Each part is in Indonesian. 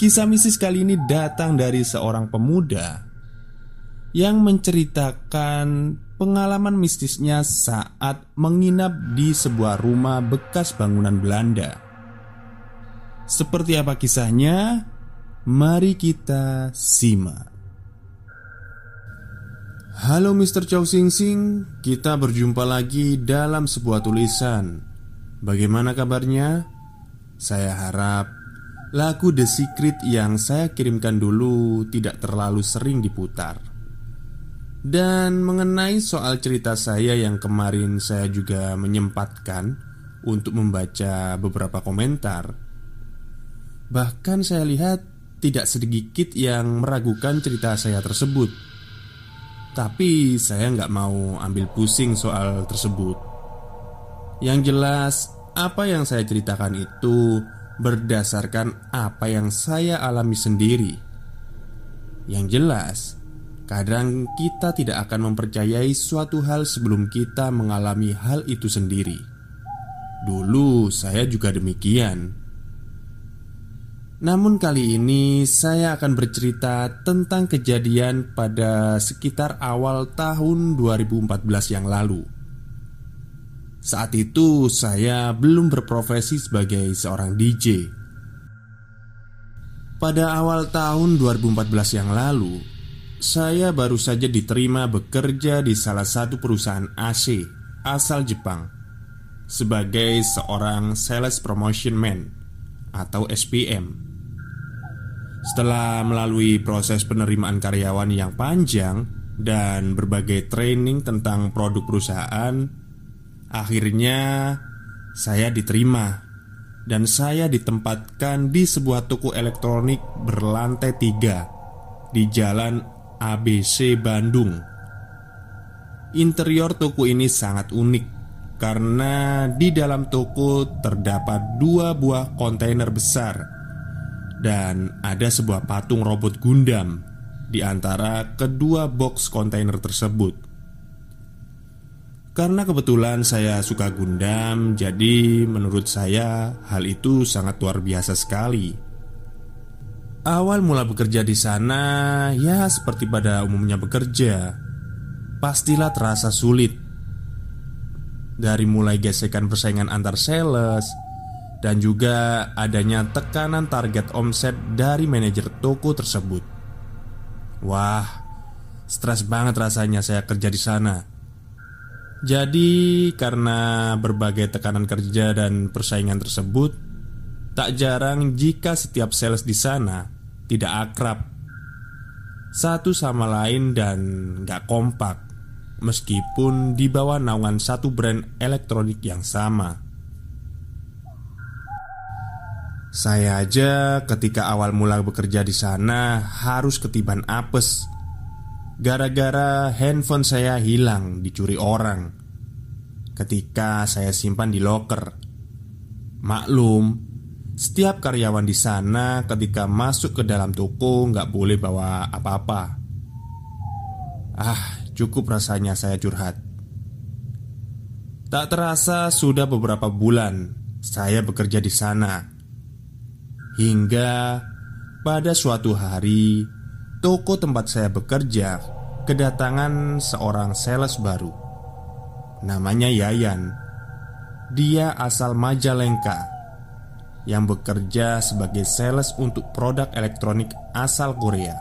Kisah mistis kali ini datang dari seorang pemuda yang menceritakan pengalaman mistisnya saat menginap di sebuah rumah bekas bangunan Belanda. Seperti apa kisahnya? Mari kita simak. Halo Mr. Chow Sing Sing, kita berjumpa lagi dalam sebuah tulisan. Bagaimana kabarnya? Saya harap Lagu The Secret yang saya kirimkan dulu tidak terlalu sering diputar. Dan mengenai soal cerita saya yang kemarin saya juga menyempatkan Untuk membaca beberapa komentar. Bahkan saya lihat tidak sedikit yang meragukan cerita saya tersebut. Tapi saya nggak mau ambil pusing soal tersebut. Yang jelas apa yang saya ceritakan itu berdasarkan apa yang saya alami sendiri. Yang jelas, kadang kita tidak akan mempercayai suatu hal sebelum kita mengalami hal itu sendiri. Dulu saya juga demikian. Namun kali ini saya akan bercerita tentang kejadian pada sekitar awal tahun 2014 yang lalu saat itu saya belum berprofesi sebagai seorang DJ Pada awal tahun 2014 yang lalu Saya baru saja diterima bekerja di salah satu perusahaan AC asal Jepang Sebagai seorang Sales Promotion Man atau SPM Setelah melalui proses penerimaan karyawan yang panjang Dan berbagai training tentang produk perusahaan Akhirnya saya diterima dan saya ditempatkan di sebuah toko elektronik berlantai tiga di jalan ABC Bandung. Interior toko ini sangat unik karena di dalam toko terdapat dua buah kontainer besar dan ada sebuah patung robot Gundam di antara kedua box kontainer tersebut. Karena kebetulan saya suka Gundam, jadi menurut saya hal itu sangat luar biasa sekali. Awal mula bekerja di sana, ya seperti pada umumnya bekerja, pastilah terasa sulit. Dari mulai gesekan persaingan antar sales dan juga adanya tekanan target omset dari manajer toko tersebut. Wah, stres banget rasanya saya kerja di sana. Jadi, karena berbagai tekanan kerja dan persaingan tersebut, tak jarang jika setiap sales di sana tidak akrab satu sama lain dan gak kompak, meskipun di bawah naungan satu brand elektronik yang sama. Saya aja ketika awal mula bekerja di sana harus ketiban apes Gara-gara handphone saya hilang dicuri orang. Ketika saya simpan di locker Maklum Setiap karyawan di sana ketika masuk ke dalam toko nggak boleh bawa apa-apa. Ah cukup rasanya saya curhat. Tak terasa sudah beberapa bulan saya bekerja di sana. Hingga pada suatu hari toko tempat saya bekerja kedatangan seorang sales baru. Namanya Yayan. Dia asal Majalengka yang bekerja sebagai sales untuk produk elektronik asal Korea.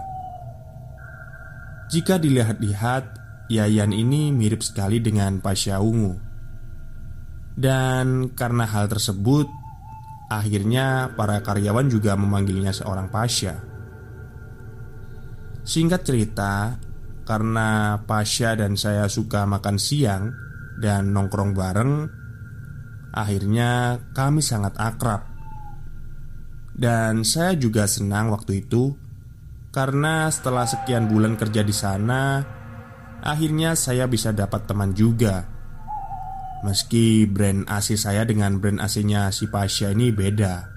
Jika dilihat-lihat, Yayan ini mirip sekali dengan Pasha Ungu. Dan karena hal tersebut, akhirnya para karyawan juga memanggilnya seorang Pasha. Singkat cerita, karena Pasha dan saya suka makan siang dan nongkrong bareng, akhirnya kami sangat akrab. Dan saya juga senang waktu itu karena setelah sekian bulan kerja di sana, akhirnya saya bisa dapat teman juga. Meski brand AC saya dengan brand AC-nya si Pasha ini beda,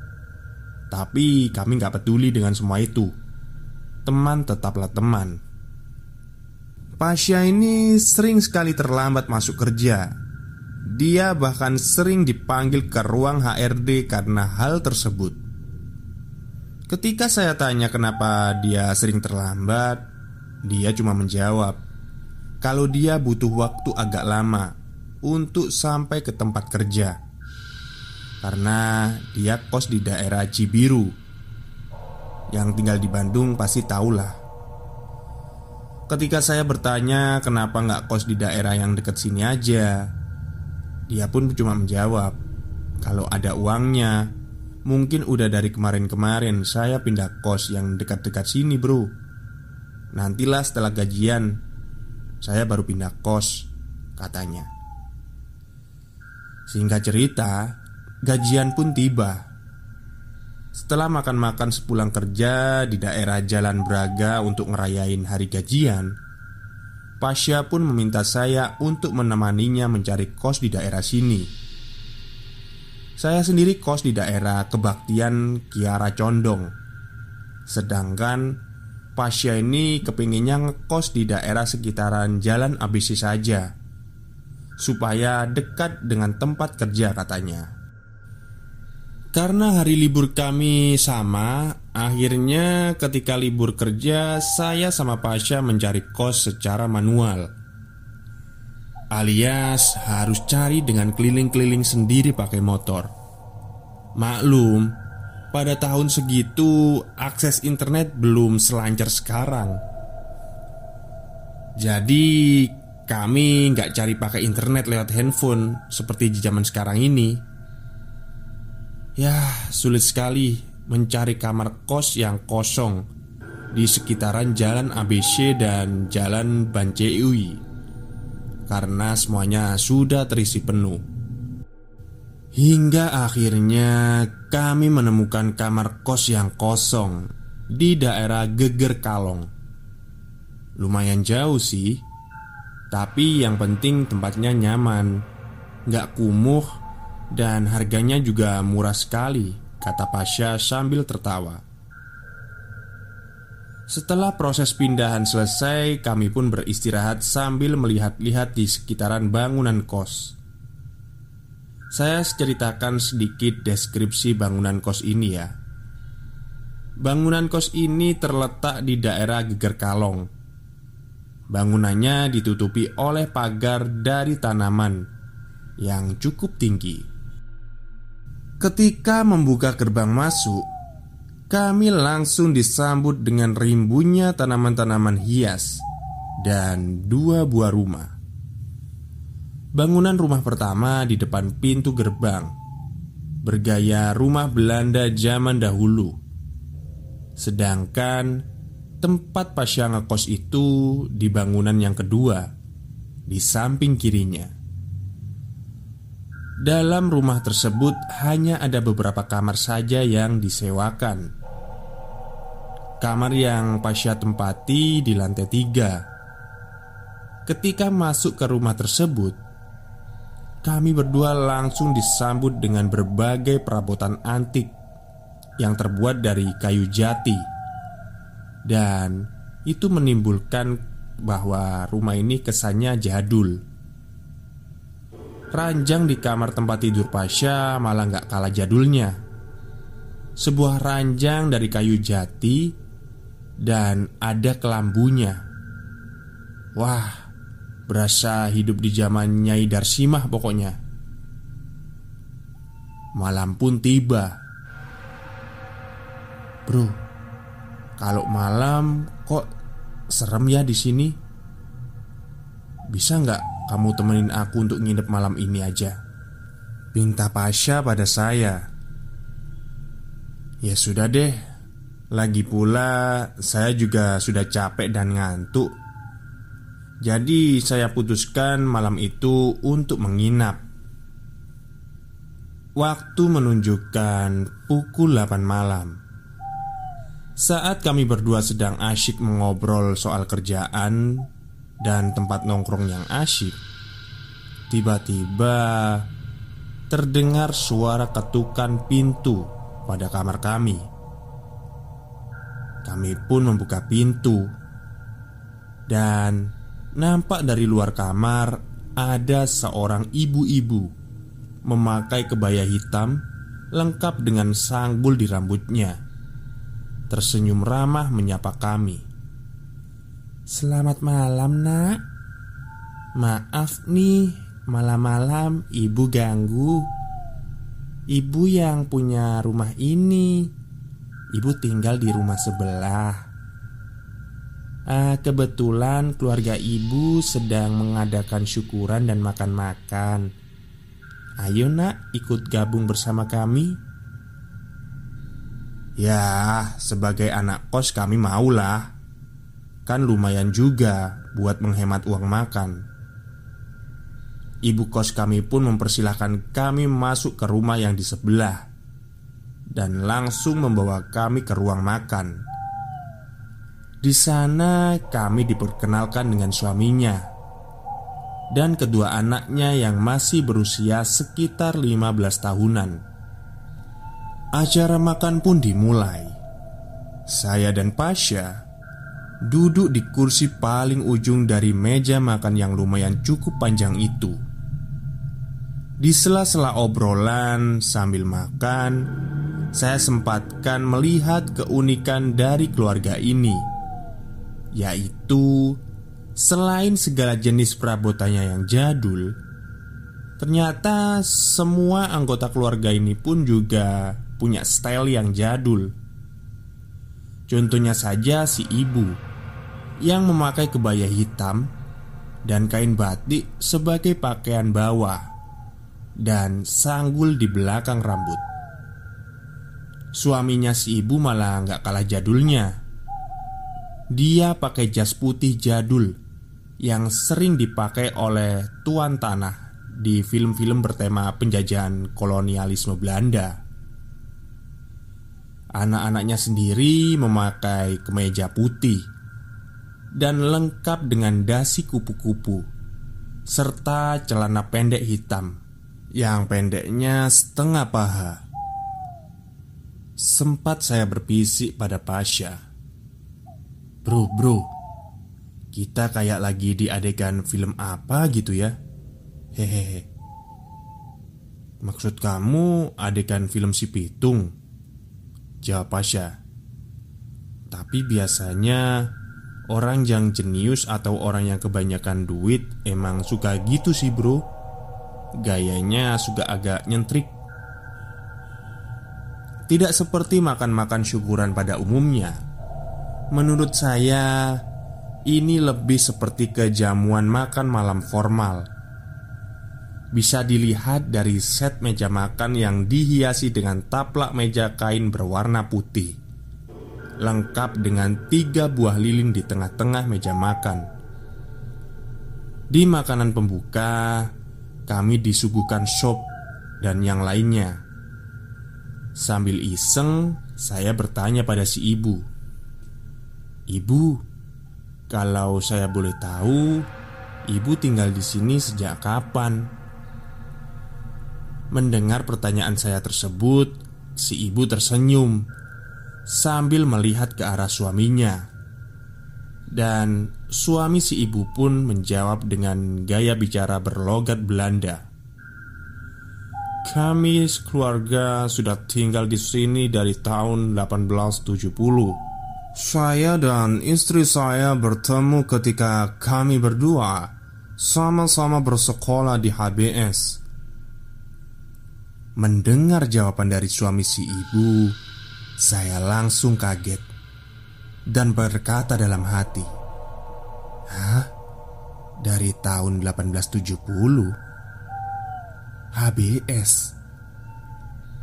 tapi kami nggak peduli dengan semua itu. Teman tetaplah teman. Pasha ini sering sekali terlambat masuk kerja. Dia bahkan sering dipanggil ke ruang HRD karena hal tersebut. Ketika saya tanya kenapa dia sering terlambat, dia cuma menjawab kalau dia butuh waktu agak lama untuk sampai ke tempat kerja. Karena dia kos di daerah Cibiru. Yang tinggal di Bandung pasti tahulah. Ketika saya bertanya kenapa nggak kos di daerah yang dekat sini aja, dia pun cuma menjawab kalau ada uangnya. Mungkin udah dari kemarin-kemarin saya pindah kos yang dekat-dekat sini bro. Nantilah setelah gajian Saya baru pindah kos Katanya. Singkat cerita Gajian pun tiba Setelah makan-makan sepulang kerja Di daerah Jalan Braga Untuk ngerayain hari gajian Pasha pun meminta saya untuk menemaninya mencari kos di daerah sini. Saya sendiri kos di daerah kebaktian Kiara Condong. Sedangkan Pasya ini kepinginnya ngekos di daerah sekitaran Jalan ABC saja Supaya dekat dengan tempat kerja katanya Karena hari libur kami sama Akhirnya ketika libur kerja Saya sama Pasya mencari kos secara manual. Alias harus cari dengan keliling-keliling sendiri pakai motor. Maklum, pada tahun segitu akses internet belum selancar sekarang. Jadi kami nggak cari pakai internet lewat handphone seperti di zaman sekarang ini Ya sulit sekali mencari kamar kos yang kosong Di sekitaran jalan ABC dan jalan Banceui karena semuanya sudah terisi penuh. Hingga akhirnya kami menemukan kamar kos yang kosong di daerah Geger Kalong. Lumayan jauh sih, tapi yang penting tempatnya nyaman, gak kumuh, dan harganya juga murah sekali, kata Pasha sambil tertawa. Setelah proses pindahan selesai, kami pun beristirahat sambil melihat-lihat di sekitaran bangunan kos. Saya ceritakan sedikit deskripsi bangunan kos ini ya. Bangunan kos ini terletak di daerah Geger Kalong. Bangunannya ditutupi oleh pagar dari tanaman yang cukup tinggi. Ketika membuka gerbang masuk, kami langsung disambut dengan rimbunya tanaman-tanaman hias dan dua buah rumah. Bangunan rumah pertama di depan pintu gerbang bergaya rumah Belanda zaman dahulu. Sedangkan tempat pasya ngekos itu di bangunan yang kedua di samping kirinya. Dalam rumah tersebut hanya ada beberapa kamar saja yang disewakan. Kamar yang Pasha tempati di lantai tiga. Ketika masuk ke rumah tersebut Kami berdua langsung disambut dengan berbagai perabotan antik Yang terbuat dari kayu jati. Dan itu menimbulkan bahwa rumah ini kesannya jadul Ranjang di kamar tempat tidur Pasha malah nggak kalah jadulnya Sebuah ranjang dari kayu jati dan ada kelambunya. Wah, berasa hidup di zaman Nyai Darsimah pokoknya. Malam pun tiba. Bro, kalau malam kok serem ya di sini? Bisa nggak kamu temenin aku untuk nginep malam ini aja? Pinta Pasha pada saya. Ya sudah deh, lagi pula, saya juga sudah capek dan ngantuk. Jadi, saya putuskan malam itu untuk menginap. Waktu menunjukkan pukul 8 malam Saat kami berdua sedang asyik mengobrol soal kerjaan Dan tempat nongkrong yang asyik Tiba-tiba Terdengar suara ketukan pintu pada kamar kami Kami pun membuka pintu Dan nampak dari luar kamar Ada seorang ibu-ibu memakai kebaya hitam lengkap dengan sanggul di rambutnya. Tersenyum ramah menyapa kami. "Selamat malam, Nak. Maaf nih, malam-malam ibu ganggu. Ibu yang punya rumah ini. Ibu tinggal di rumah sebelah." Ah, kebetulan keluarga ibu sedang mengadakan syukuran dan makan-makan. Ayo nak ikut gabung bersama kami Ya sebagai anak kos kami maulah Kan lumayan juga buat menghemat uang makan Ibu kos kami pun mempersilahkan kami masuk ke rumah yang di sebelah Dan langsung membawa kami ke ruang makan Di sana kami diperkenalkan dengan suaminya dan kedua anaknya yang masih berusia sekitar 15 tahunan. Acara makan pun dimulai. Saya dan Pasha duduk di kursi paling ujung dari meja makan yang lumayan cukup panjang itu. Di sela-sela obrolan sambil makan, saya sempatkan melihat keunikan dari keluarga ini, yaitu Selain segala jenis perabotannya yang jadul, ternyata semua anggota keluarga ini pun juga punya style yang jadul. Contohnya saja si ibu yang memakai kebaya hitam dan kain batik sebagai pakaian bawah dan sanggul di belakang rambut. Suaminya si ibu malah nggak kalah jadulnya. Dia pakai jas putih jadul yang sering dipakai oleh tuan tanah di film-film bertema penjajahan kolonialisme Belanda. Anak-anaknya sendiri memakai kemeja putih dan lengkap dengan dasi kupu-kupu serta celana pendek hitam yang pendeknya setengah paha. Sempat saya berpisik pada Pasha, "Bro, bro, kita kayak lagi di adegan film apa gitu ya Hehehe Maksud kamu adegan film si Pitung? Jawab Pasha. Tapi biasanya Orang yang jenius atau orang yang kebanyakan duit Emang suka gitu sih bro. Gayanya suka agak nyentrik. Tidak seperti makan-makan syukuran pada umumnya. Menurut saya ini lebih seperti kejamuan makan malam formal. Bisa dilihat dari set meja makan yang dihiasi dengan taplak meja kain berwarna putih, lengkap dengan tiga buah lilin di tengah-tengah meja makan. Di makanan pembuka, kami disuguhkan sop dan yang lainnya. Sambil iseng, saya bertanya pada si ibu, "Ibu, kalau saya boleh tahu, ibu tinggal di sini sejak kapan? Mendengar pertanyaan saya tersebut, si ibu tersenyum sambil melihat ke arah suaminya. Dan suami si ibu pun menjawab dengan gaya bicara berlogat Belanda. Kami keluarga sudah tinggal di sini dari tahun 1870 saya dan istri saya bertemu ketika kami berdua sama-sama bersekolah di HBS. Mendengar jawaban dari suami si ibu, saya langsung kaget dan berkata dalam hati, "Hah? Dari tahun 1870? HBS?"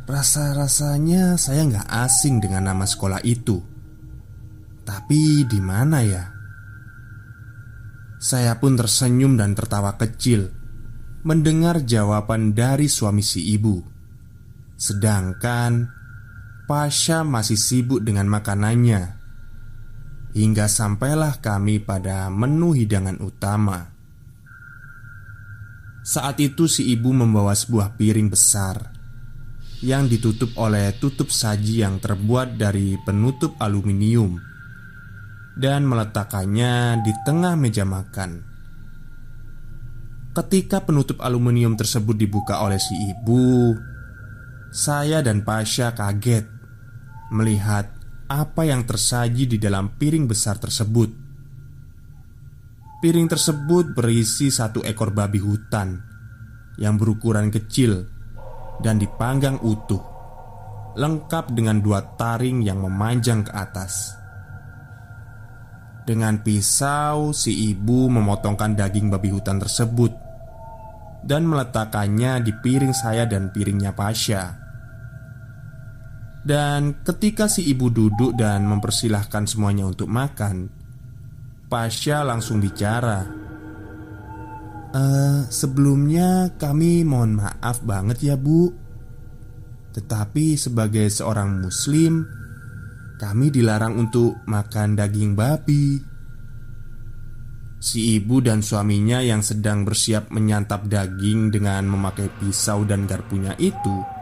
Rasa-rasanya saya nggak asing dengan nama sekolah itu. Tapi di mana ya? Saya pun tersenyum dan tertawa kecil mendengar jawaban dari suami si ibu. Sedangkan Pasha masih sibuk dengan makanannya. Hingga sampailah kami pada menu hidangan utama. Saat itu si ibu membawa sebuah piring besar Yang ditutup oleh tutup saji yang terbuat dari penutup aluminium Dan meletakkannya di tengah meja makan. Ketika penutup aluminium tersebut dibuka oleh si ibu, saya dan Pasha kaget melihat apa yang tersaji di dalam piring besar tersebut. Piring tersebut berisi satu ekor babi hutan yang berukuran kecil dan dipanggang utuh, lengkap dengan dua taring yang memanjang ke atas. Dengan pisau, si ibu memotongkan daging babi hutan tersebut dan meletakkannya di piring saya dan piringnya Pasha. Dan ketika si ibu duduk dan mempersilahkan semuanya untuk makan, Pasha langsung bicara. E, sebelumnya kami mohon maaf banget ya bu Tetapi sebagai seorang muslim Kami dilarang untuk makan daging babi Si ibu dan suaminya yang sedang bersiap menyantap daging dengan memakai pisau dan garpunya itu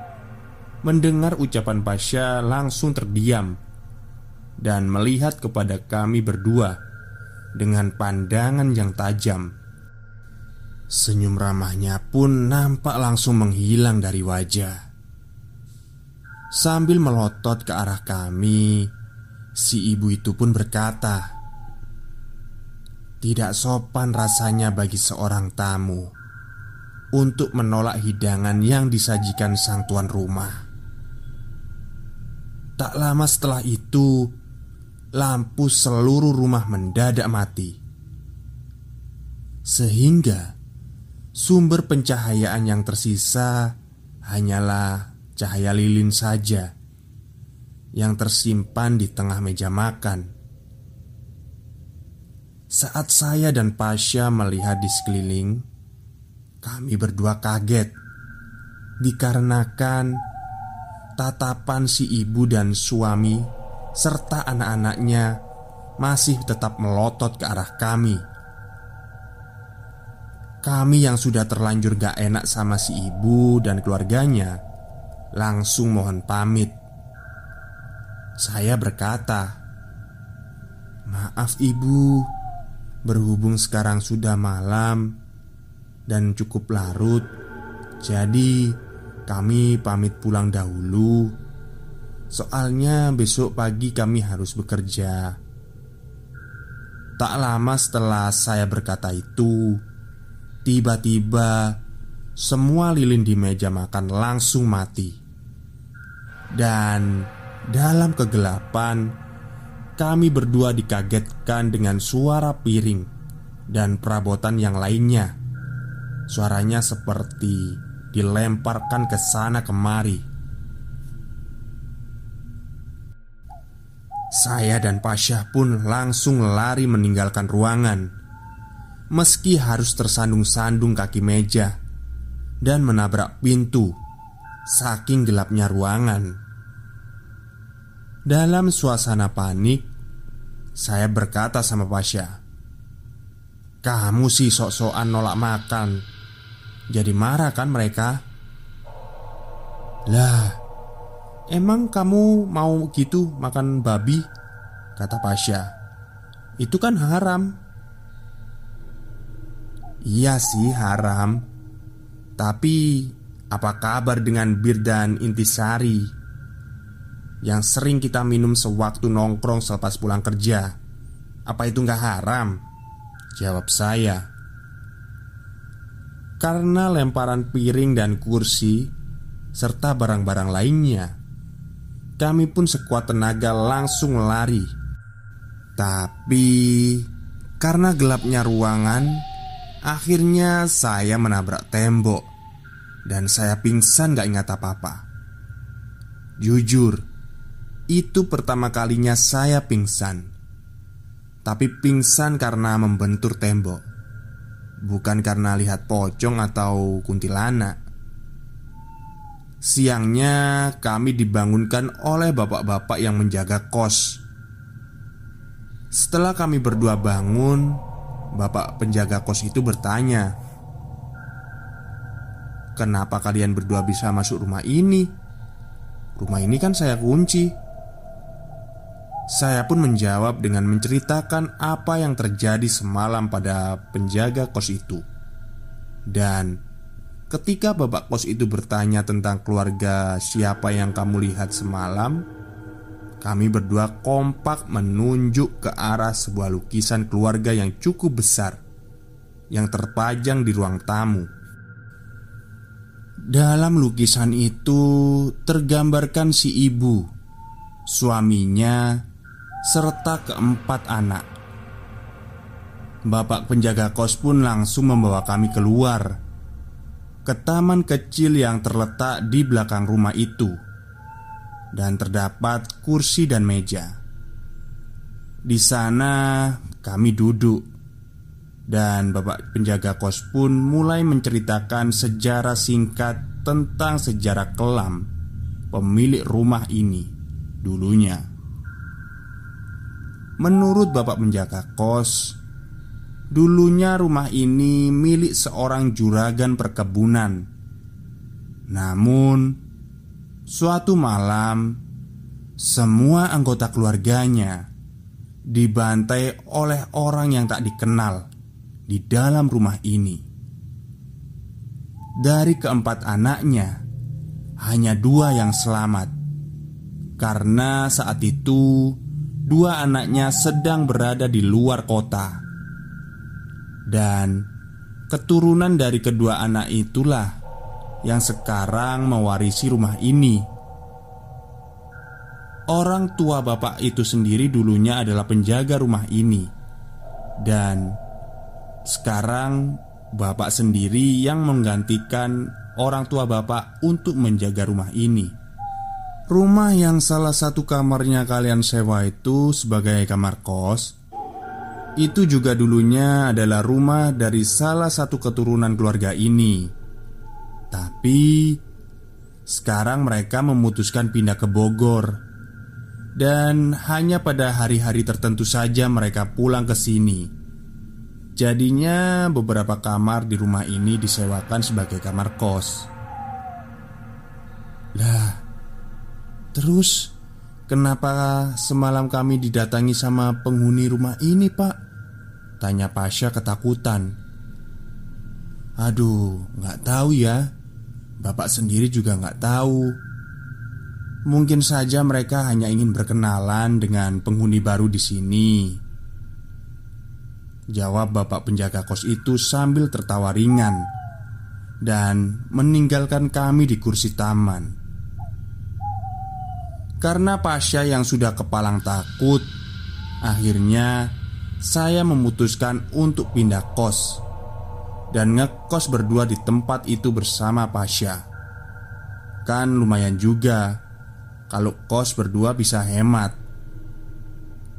Mendengar ucapan Pasha langsung terdiam Dan melihat kepada kami berdua Dengan pandangan yang tajam Senyum ramahnya pun nampak langsung menghilang dari wajah Sambil melotot ke arah kami Si ibu itu pun berkata tidak sopan rasanya bagi seorang tamu untuk menolak hidangan yang disajikan sang tuan rumah. Tak lama setelah itu, lampu seluruh rumah mendadak mati, sehingga sumber pencahayaan yang tersisa hanyalah cahaya lilin saja yang tersimpan di tengah meja makan. Saat saya dan Pasha melihat di sekeliling, kami berdua kaget dikarenakan tatapan si ibu dan suami serta anak-anaknya masih tetap melotot ke arah kami. Kami yang sudah terlanjur gak enak sama si ibu dan keluarganya langsung mohon pamit. Saya berkata, "Maaf, ibu." Berhubung sekarang sudah malam dan cukup larut, jadi kami pamit pulang dahulu. Soalnya besok pagi kami harus bekerja. Tak lama setelah saya berkata itu, tiba-tiba semua lilin di meja makan langsung mati. Dan dalam kegelapan, kami berdua dikagetkan dengan suara piring dan perabotan yang lainnya. Suaranya seperti dilemparkan ke sana kemari. Saya dan Pasha pun langsung lari meninggalkan ruangan, meski harus tersandung-sandung kaki meja dan menabrak pintu, saking gelapnya ruangan. Dalam suasana panik, saya berkata sama Pasha Kamu sih sok-sokan nolak makan Jadi marah kan mereka? Lah Emang kamu mau gitu makan babi? Kata Pasha Itu kan haram Iya sih haram Tapi apa kabar dengan bir dan intisari? yang sering kita minum sewaktu nongkrong selepas pulang kerja. Apa itu nggak haram? Jawab saya. Karena lemparan piring dan kursi serta barang-barang lainnya, kami pun sekuat tenaga langsung lari. Tapi karena gelapnya ruangan, akhirnya saya menabrak tembok dan saya pingsan gak ingat apa-apa. Jujur, itu pertama kalinya saya pingsan Tapi pingsan karena membentur tembok Bukan karena lihat pocong atau kuntilanak. Siangnya kami dibangunkan oleh bapak-bapak yang menjaga kos. Setelah kami berdua bangun Bapak penjaga kos itu bertanya Kenapa kalian berdua bisa masuk rumah ini? Rumah ini kan saya kunci Saya pun menjawab dengan menceritakan apa yang terjadi semalam pada penjaga kos itu. Dan Ketika bapak kos itu bertanya tentang keluarga siapa yang kamu lihat semalam Kami berdua kompak menunjuk ke arah sebuah lukisan keluarga yang cukup besar Yang terpajang di ruang tamu. Dalam lukisan itu tergambarkan si ibu Suaminya Serta keempat anak Bapak penjaga kos pun langsung membawa kami keluar ke taman kecil yang terletak di belakang rumah itu, dan terdapat kursi dan meja. Di sana kami duduk, dan bapak penjaga kos pun mulai menceritakan sejarah singkat tentang sejarah kelam pemilik rumah ini dulunya. Menurut bapak penjaga kos, Dulunya rumah ini milik seorang juragan perkebunan. Namun, suatu malam semua anggota keluarganya dibantai oleh orang yang tak dikenal di dalam rumah ini. Dari keempat anaknya, hanya dua yang selamat karena saat itu dua anaknya sedang berada di luar kota dan keturunan dari kedua anak itulah yang sekarang mewarisi rumah ini. Orang tua bapak itu sendiri dulunya adalah penjaga rumah ini, dan sekarang bapak sendiri yang menggantikan orang tua bapak untuk menjaga rumah ini. Rumah yang salah satu kamarnya kalian sewa itu sebagai kamar kos itu juga dulunya adalah rumah dari salah satu keturunan keluarga ini. Tapi sekarang mereka memutuskan pindah ke Bogor, dan hanya pada hari-hari tertentu saja mereka pulang ke sini. Jadinya, beberapa kamar di rumah ini disewakan sebagai kamar kos. Lah, terus Kenapa semalam kami didatangi sama penghuni rumah ini pak? Tanya Pasha ketakutan. Aduh, nggak tahu ya. Bapak sendiri juga nggak tahu. Mungkin saja mereka hanya ingin berkenalan dengan penghuni baru di sini. Jawab bapak penjaga kos itu sambil tertawa ringan Dan meninggalkan kami di kursi taman karena Pasha yang sudah kepalang takut Akhirnya saya memutuskan untuk pindah kos Dan ngekos berdua di tempat itu bersama Pasha. Kan lumayan juga Kalau kos berdua bisa hemat.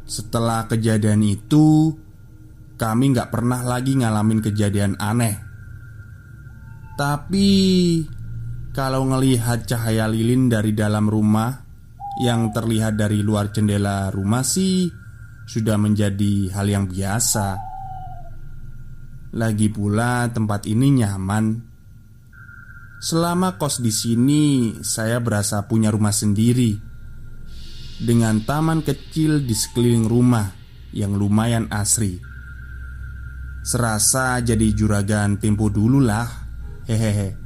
Setelah kejadian itu Kami nggak pernah lagi ngalamin kejadian aneh. Tapi Kalau ngelihat cahaya lilin dari dalam rumah yang terlihat dari luar jendela rumah sih sudah menjadi hal yang biasa. Lagi pula tempat ini nyaman. Selama kos di sini, saya berasa punya rumah sendiri dengan taman kecil di sekeliling rumah yang lumayan asri. Serasa jadi juragan tempo dulu lah, hehehe.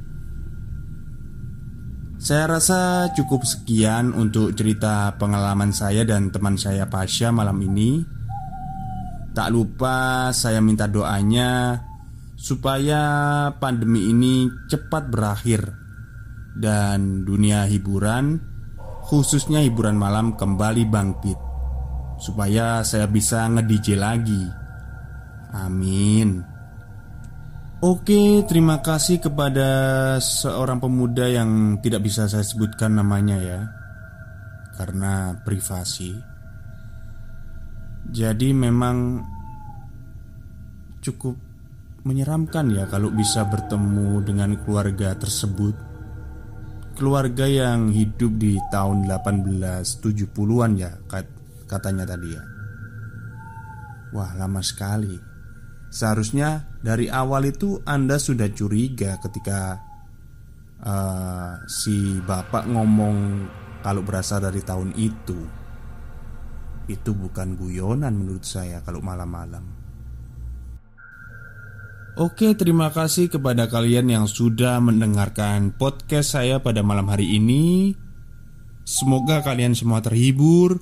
Saya rasa cukup sekian untuk cerita pengalaman saya dan teman saya Pasha malam ini. Tak lupa saya minta doanya supaya pandemi ini cepat berakhir dan dunia hiburan, khususnya hiburan malam kembali bangkit supaya saya bisa nge-DJ lagi. Amin. Oke, terima kasih kepada seorang pemuda yang tidak bisa saya sebutkan namanya ya Karena privasi Jadi memang cukup menyeramkan ya kalau bisa bertemu dengan keluarga tersebut keluarga yang hidup di tahun 1870-an ya katanya tadi ya. Wah, lama sekali. Seharusnya dari awal itu Anda sudah curiga ketika uh, si bapak ngomong kalau berasal dari tahun itu. Itu bukan guyonan menurut saya kalau malam-malam. Oke, terima kasih kepada kalian yang sudah mendengarkan podcast saya pada malam hari ini. Semoga kalian semua terhibur.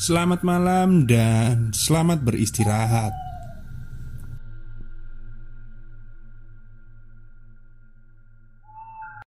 Selamat malam dan selamat beristirahat.